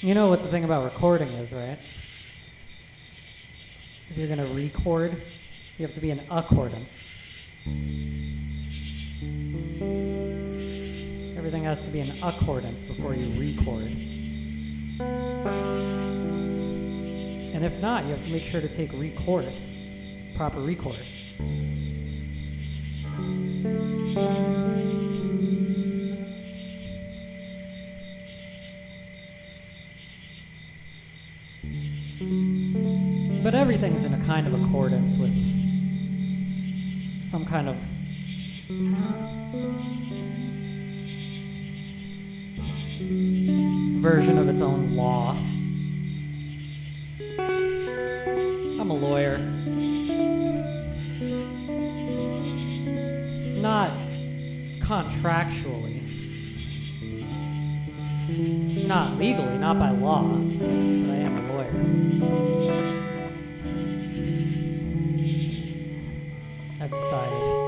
You know what the thing about recording is, right? If you're going to record, you have to be in accordance. Everything has to be in accordance before you record. And if not, you have to make sure to take recourse, proper recourse. But everything's in a kind of accordance with some kind of version of its own law. I'm a lawyer. Not contractually. Not legally, not by law. But I am a lawyer. I've decided.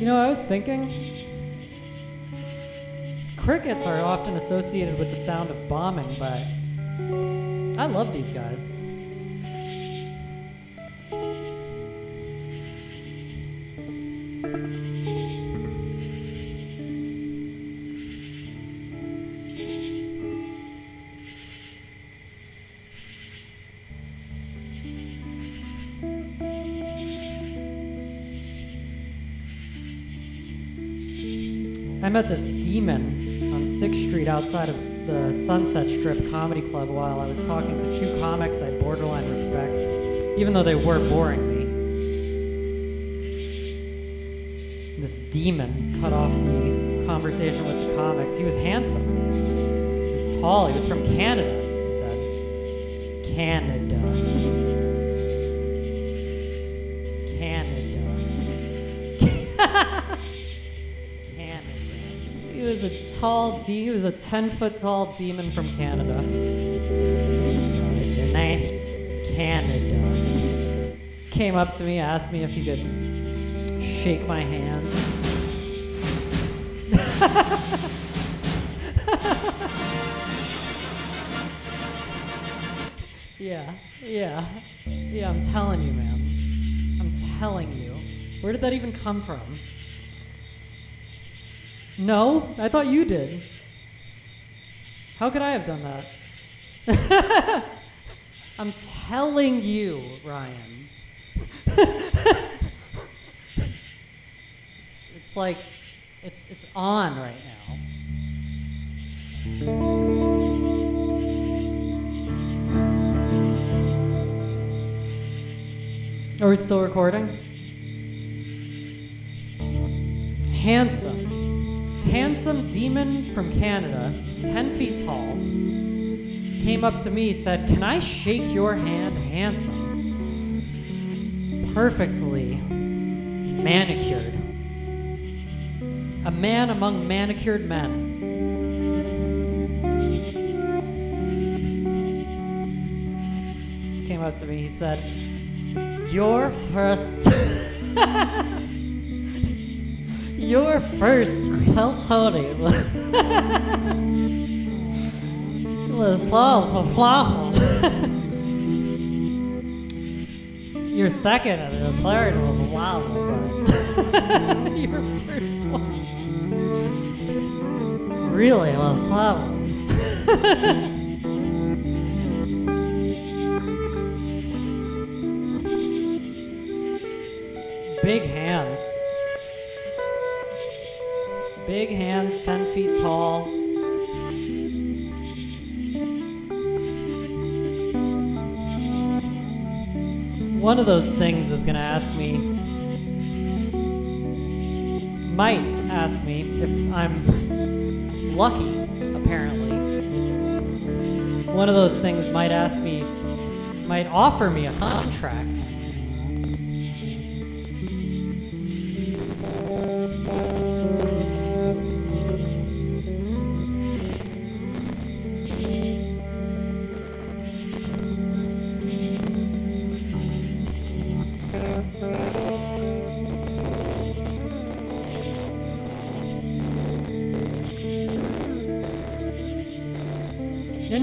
You know, I was thinking. Crickets are often associated with the sound of bombing, but I love these guys. I met this demon on 6th Street outside of the Sunset Strip Comedy Club while I was talking to two comics I borderline respect, even though they were boring me. This demon cut off the conversation with the comics. He was handsome. He was tall. He was from Canada, he said. Canada. Canada. Was a tall, de- he was a ten foot tall demon from Canada. Nice Canada. Came up to me, asked me if he could shake my hand. yeah, yeah, yeah. I'm telling you, man. I'm telling you. Where did that even come from? No, I thought you did. How could I have done that? I'm telling you, Ryan. it's like it's it's on right now. Are we still recording? Handsome. Handsome demon from Canada, 10 feet tall, came up to me, said, Can I shake your hand, handsome? Perfectly manicured. A man among manicured men. Came up to me, he said, Your first. Your first Kill Tony was flawful. Your second and the third was wow. but Your first one really was flawful. Big hands, 10 feet tall. One of those things is going to ask me, might ask me if I'm lucky, apparently. One of those things might ask me might offer me a contract.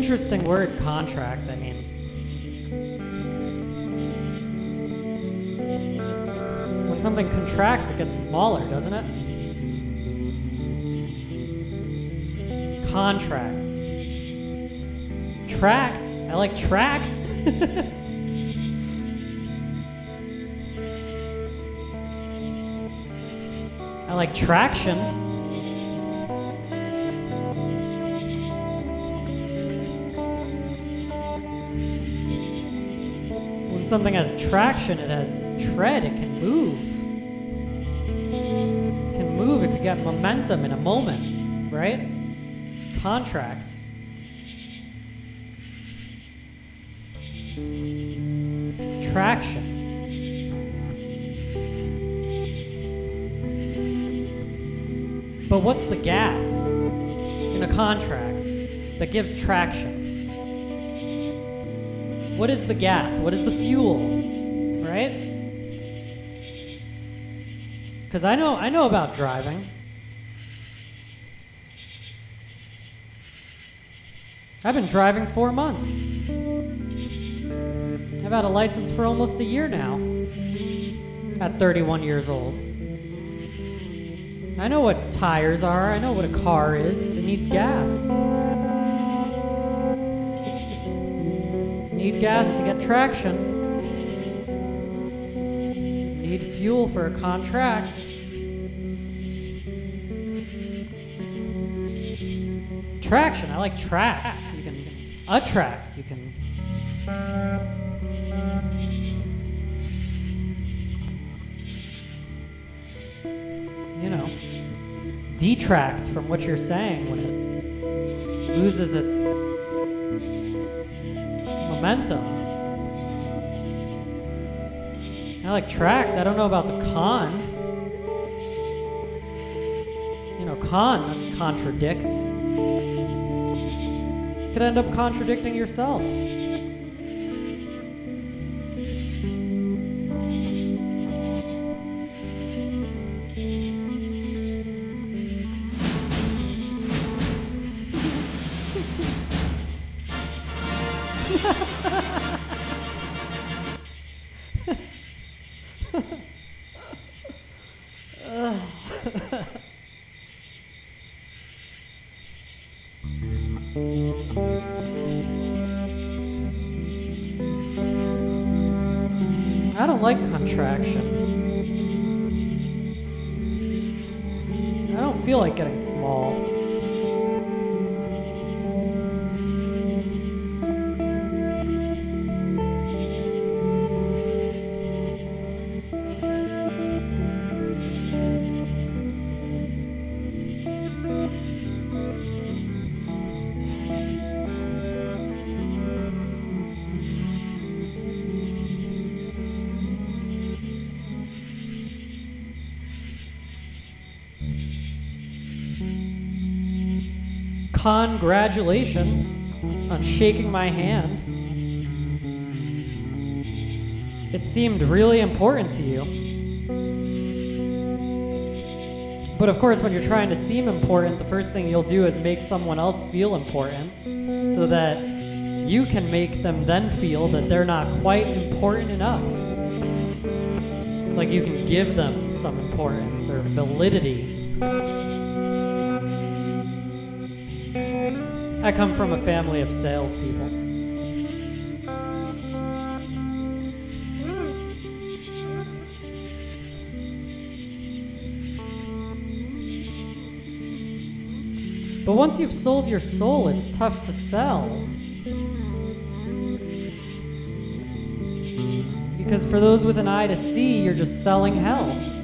Interesting word, contract. I mean, when something contracts, it gets smaller, doesn't it? Contract. Tract. I like tract. I like traction. Something has traction, it has tread, it can move. It can move, it could get momentum in a moment, right? Contract. Traction. But what's the gas in a contract that gives traction? What is the gas? What is the fuel? Right? Cuz I know I know about driving. I've been driving 4 months. I've had a license for almost a year now. At 31 years old. I know what tires are. I know what a car is. It needs gas. Gas to get traction. Need fuel for a contract. Traction. I like can, you can attract. You can. You know, detract from what you're saying when it loses its momentum. I like tract. I don't know about the con. You know, con, that's contradict. Could end up contradicting yourself. Congratulations on shaking my hand. It seemed really important to you. But of course, when you're trying to seem important, the first thing you'll do is make someone else feel important so that you can make them then feel that they're not quite important enough. Like you can give them some importance or validity. I come from a family of salespeople. But once you've sold your soul, it's tough to sell. Because for those with an eye to see, you're just selling hell.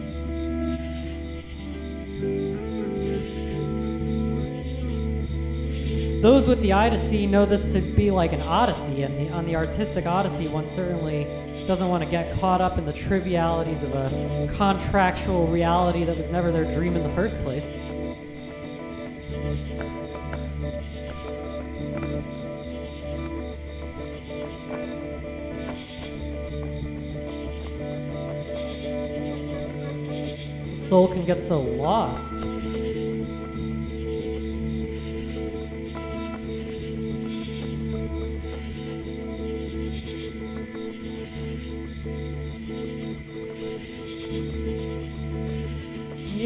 Those with the eye to see know this to be like an odyssey, and the, on the artistic odyssey, one certainly doesn't want to get caught up in the trivialities of a contractual reality that was never their dream in the first place. Soul can get so lost.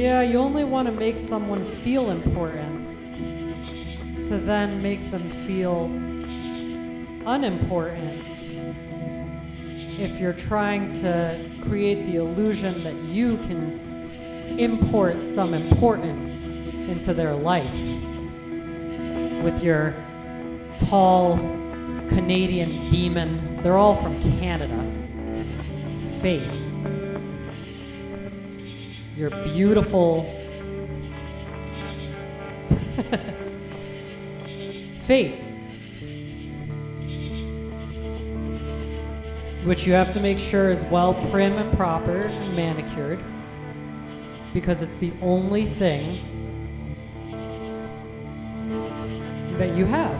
Yeah, you only want to make someone feel important to then make them feel unimportant if you're trying to create the illusion that you can import some importance into their life with your tall Canadian demon. They're all from Canada. Face. Your beautiful face. Which you have to make sure is well prim and proper and manicured because it's the only thing that you have.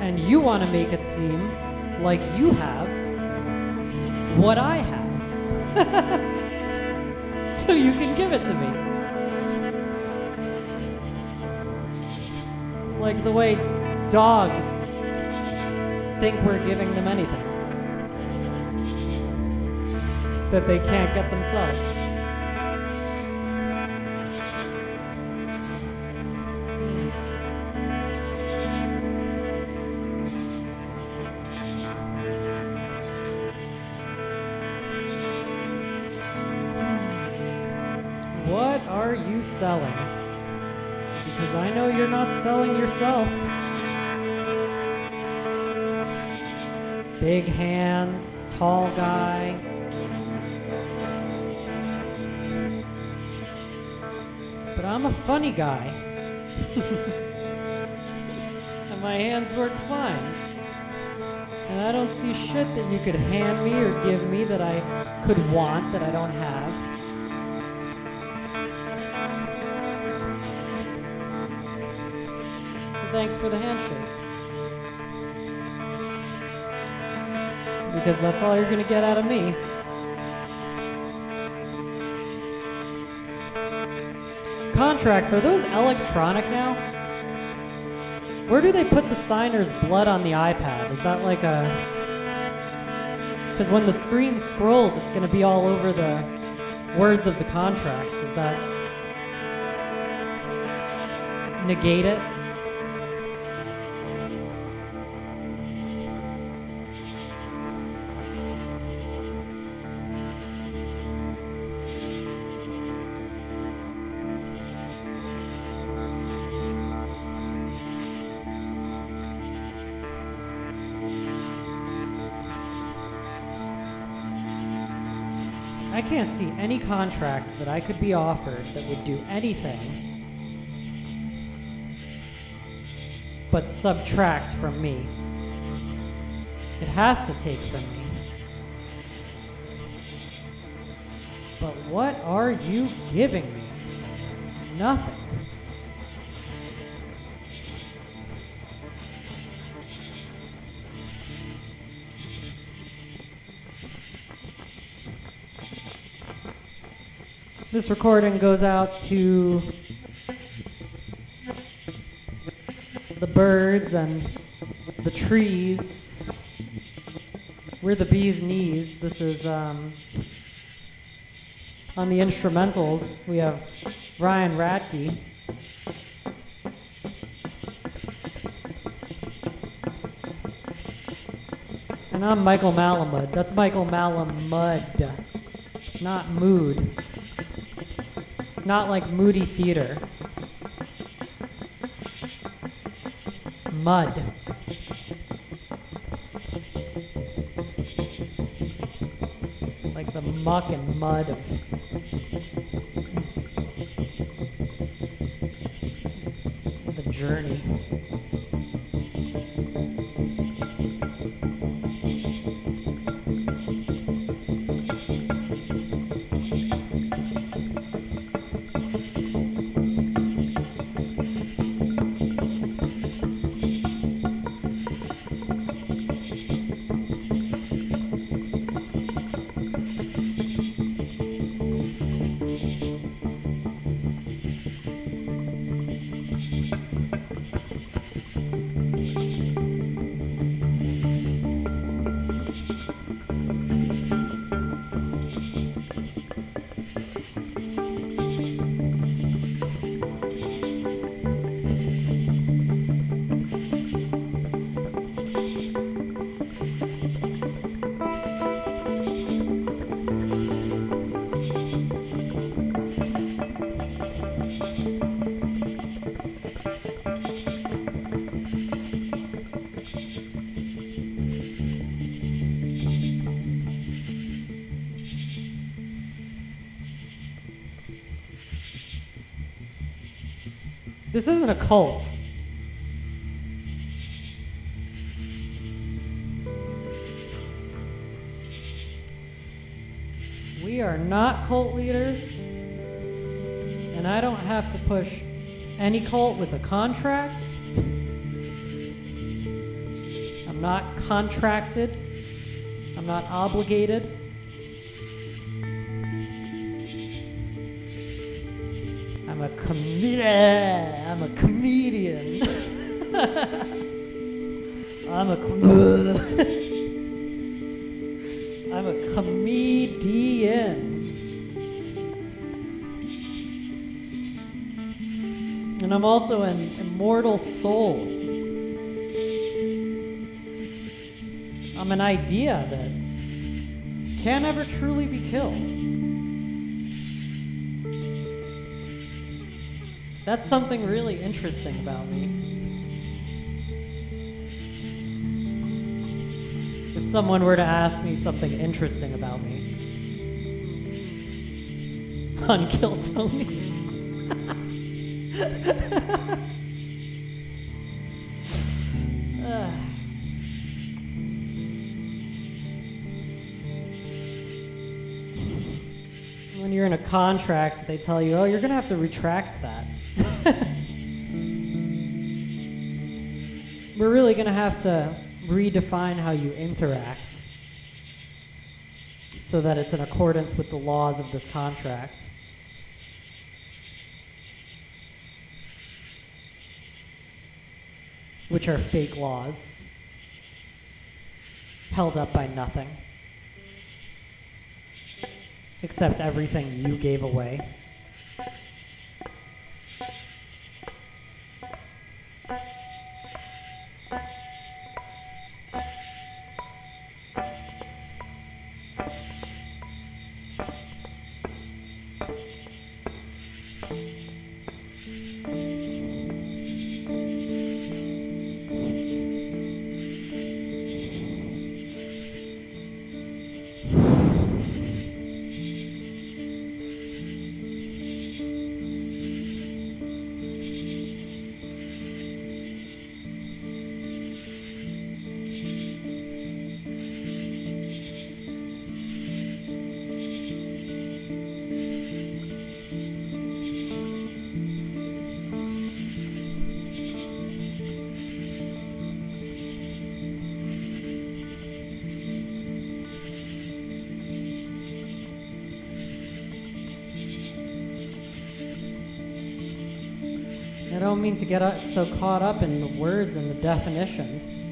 And you want to make it seem like you have what I have. so you can give it to me. Like the way dogs think we're giving them anything that they can't get themselves. Selling? Because I know you're not selling yourself. Big hands, tall guy. But I'm a funny guy. and my hands work fine. And I don't see shit that you could hand me or give me that I could want that I don't have. Thanks for the handshake. Because that's all you're gonna get out of me. Contracts, are those electronic now? Where do they put the signer's blood on the iPad? Is that like a. Because when the screen scrolls, it's going to be all over the words of the contract. Is that. negate it? I can't see any contracts that I could be offered that would do anything but subtract from me. It has to take from me. But what are you giving me? Nothing. This recording goes out to the birds and the trees. We're the bee's knees. This is um, on the instrumentals. We have Ryan Radke. And I'm Michael Malamud. That's Michael Malamud, not Mood not like Moody Theater. Mud. Like the muck and mud of the journey. This isn't a cult. We are not cult leaders, and I don't have to push any cult with a contract. I'm not contracted. I'm not obligated. I'm a comedian. I'm a comedian. I'm a. com- I'm a comedian. And I'm also an immortal soul. I'm an idea that can never truly be killed. That's something really interesting about me. If someone were to ask me something interesting about me, on unkill Tony. Contract, they tell you, oh, you're going to have to retract that. We're really going to have to redefine how you interact so that it's in accordance with the laws of this contract. Which are fake laws held up by nothing except everything you gave away. Don't mean to get so caught up in the words and the definitions.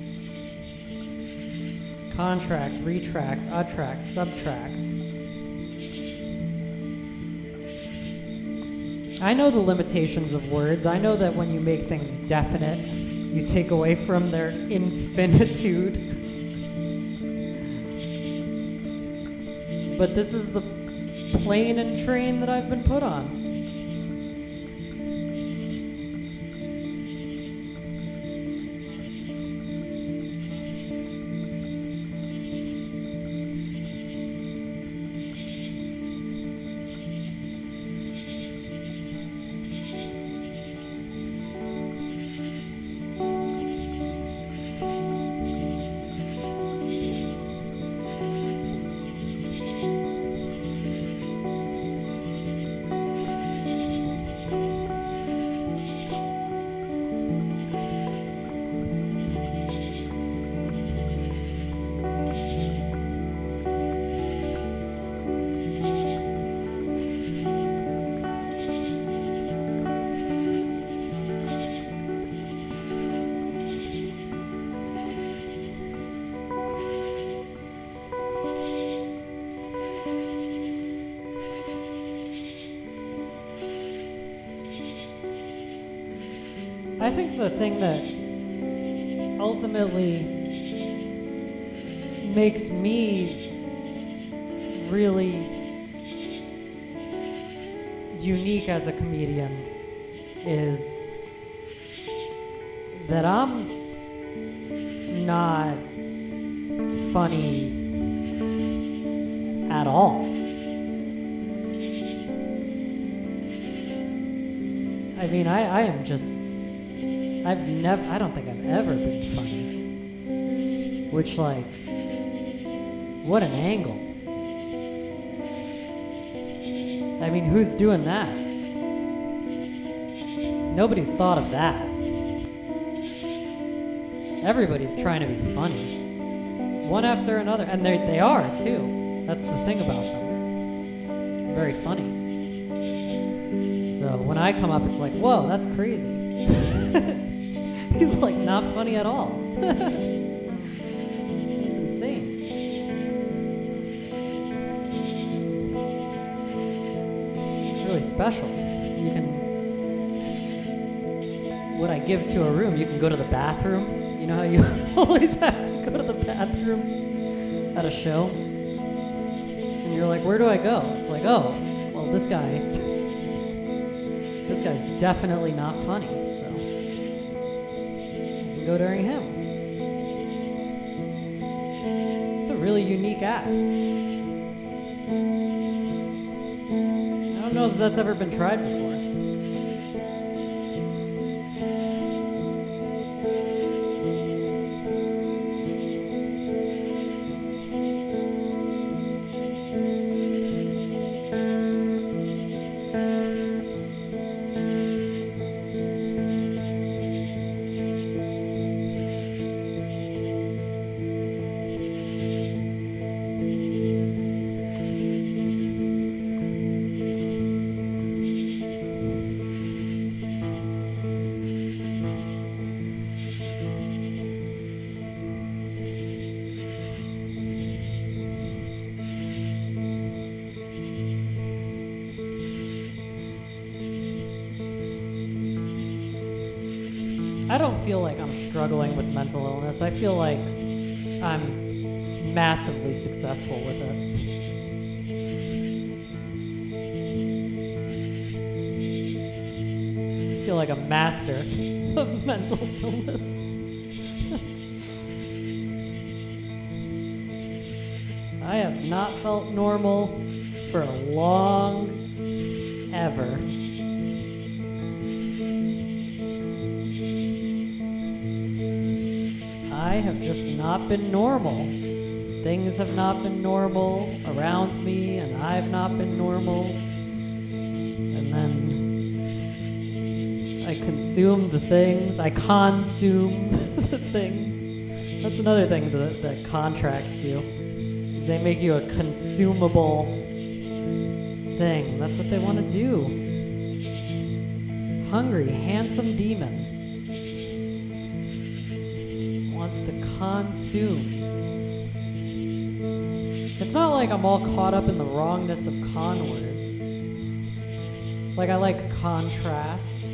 Contract, retract, attract, subtract. I know the limitations of words. I know that when you make things definite, you take away from their infinitude. But this is the plane and train that I've been put on. I think the thing that ultimately makes me really unique as a comedian is that I'm not funny at all. I mean, I, I am just, I've never, I don't think I've ever been funny. Which, like, what an angle. I mean, who's doing that? Nobody's thought of that. Everybody's trying to be funny. One after another. And they they are, too. That's the thing about them. Very funny. So when I come up, it's like, whoa, that's crazy. Like not funny at all. it's insane. It's really special. You can, what I give to a room, you can go to the bathroom. You know how you always have to go to the bathroom at a show? And you're like, where do I go? It's like, oh, well, this guy this guy's definitely not funny, can go during him. It's a really unique act. I don't know if that's ever been tried before. Feel like I'm struggling with mental illness. I feel like I'm massively successful with it. I feel like a master of mental illness. I have not felt normal for a long ever. I have just not been normal. Things have not been normal around me, and I've not been normal. And then I consume the things, I consume the things. That's another thing that, that contracts do. They make you a consumable thing. That's what they want to do. Hungry, handsome demon consume. It's not like I'm all caught up in the wrongness of con words. Like I like contrast.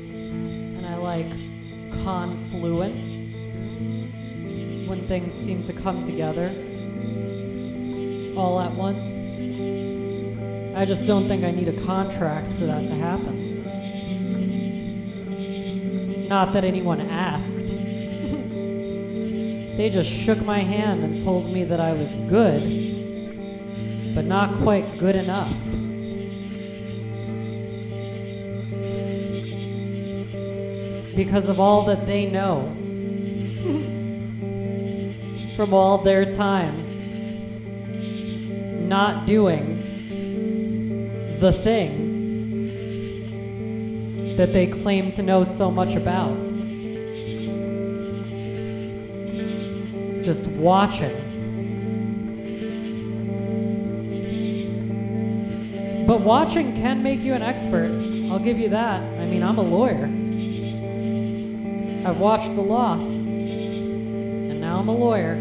And I like confluence. When things seem to come together all at once. I just don't think I need a contract for that to happen. Not that anyone asked. They just shook my hand and told me that I was good, but not quite good enough. Because of all that they know from all their time not doing the thing that they claim to know so much about. Just watching. But watching can make you an expert. I'll give you that. I mean, I'm a lawyer. I've watched the law. And now I'm a lawyer.